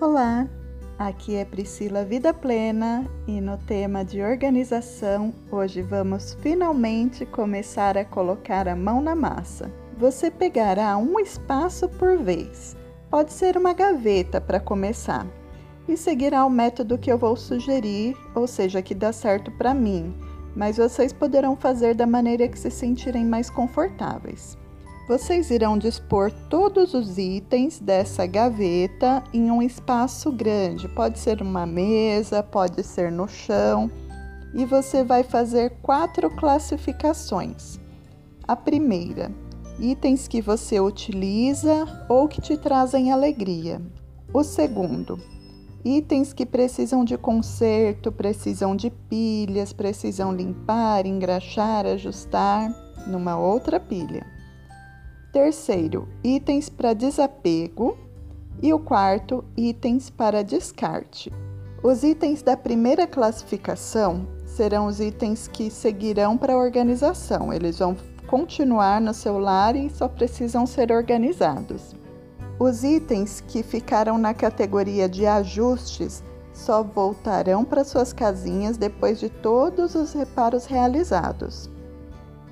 Olá, aqui é Priscila Vida Plena e no tema de organização, hoje vamos finalmente começar a colocar a mão na massa. Você pegará um espaço por vez, pode ser uma gaveta para começar, e seguirá o método que eu vou sugerir, ou seja, que dá certo para mim, mas vocês poderão fazer da maneira que se sentirem mais confortáveis. Vocês irão dispor todos os itens dessa gaveta em um espaço grande, pode ser uma mesa, pode ser no chão, e você vai fazer quatro classificações. A primeira, itens que você utiliza ou que te trazem alegria. O segundo, itens que precisam de conserto, precisam de pilhas, precisam limpar, engraxar, ajustar numa outra pilha. Terceiro, itens para desapego. E o quarto, itens para descarte. Os itens da primeira classificação serão os itens que seguirão para a organização. Eles vão continuar no seu lar e só precisam ser organizados. Os itens que ficaram na categoria de ajustes só voltarão para suas casinhas depois de todos os reparos realizados.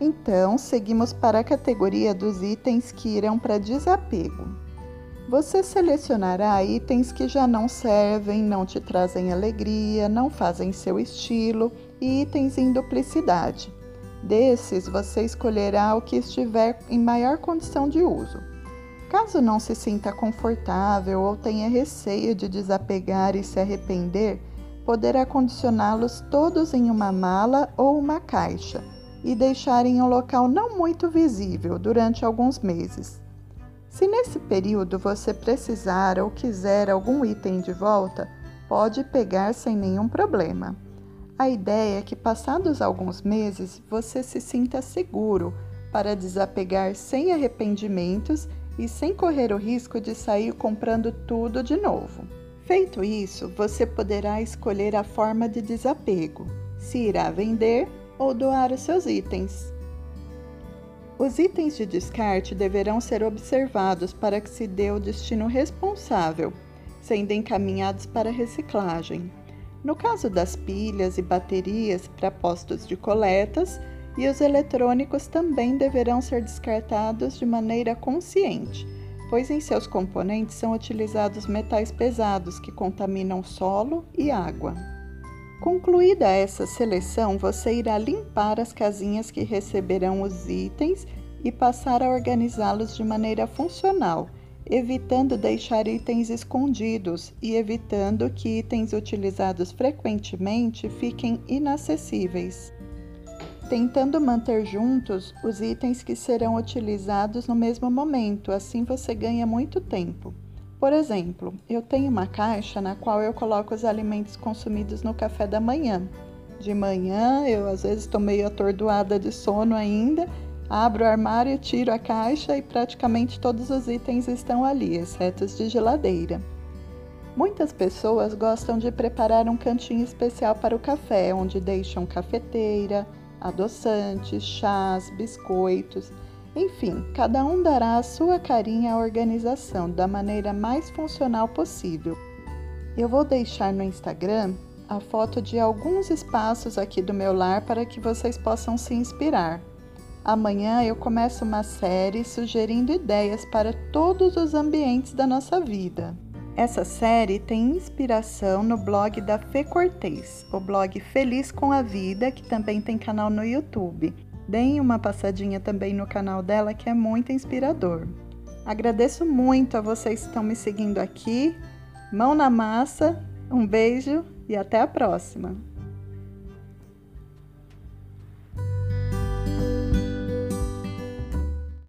Então, seguimos para a categoria dos itens que irão para desapego. Você selecionará itens que já não servem, não te trazem alegria, não fazem seu estilo e itens em duplicidade. Desses, você escolherá o que estiver em maior condição de uso. Caso não se sinta confortável ou tenha receio de desapegar e se arrepender, poderá condicioná-los todos em uma mala ou uma caixa e deixar em um local não muito visível durante alguns meses. Se nesse período você precisar ou quiser algum item de volta, pode pegar sem nenhum problema. A ideia é que, passados alguns meses, você se sinta seguro para desapegar sem arrependimentos e sem correr o risco de sair comprando tudo de novo. Feito isso, você poderá escolher a forma de desapego: se irá vender ou doar os seus itens. Os itens de descarte deverão ser observados para que se dê o destino responsável, sendo encaminhados para reciclagem. No caso das pilhas e baterias para postos de coletas, e os eletrônicos também deverão ser descartados de maneira consciente, pois em seus componentes são utilizados metais pesados que contaminam solo e água. Concluída essa seleção, você irá limpar as casinhas que receberão os itens e passar a organizá-los de maneira funcional, evitando deixar itens escondidos e evitando que itens utilizados frequentemente fiquem inacessíveis. Tentando manter juntos os itens que serão utilizados no mesmo momento, assim você ganha muito tempo. Por exemplo, eu tenho uma caixa na qual eu coloco os alimentos consumidos no café da manhã. De manhã, eu às vezes estou meio atordoada de sono ainda, abro o armário, tiro a caixa e praticamente todos os itens estão ali, exceto os de geladeira. Muitas pessoas gostam de preparar um cantinho especial para o café, onde deixam cafeteira, adoçantes, chás, biscoitos enfim, cada um dará a sua carinha à organização da maneira mais funcional possível. Eu vou deixar no Instagram a foto de alguns espaços aqui do meu lar para que vocês possam se inspirar. Amanhã eu começo uma série sugerindo ideias para todos os ambientes da nossa vida. Essa série tem inspiração no blog da Fê Cortez, o blog Feliz com a Vida, que também tem canal no YouTube. Deem uma passadinha também no canal dela que é muito inspirador. Agradeço muito a vocês que estão me seguindo aqui. Mão na massa, um beijo e até a próxima!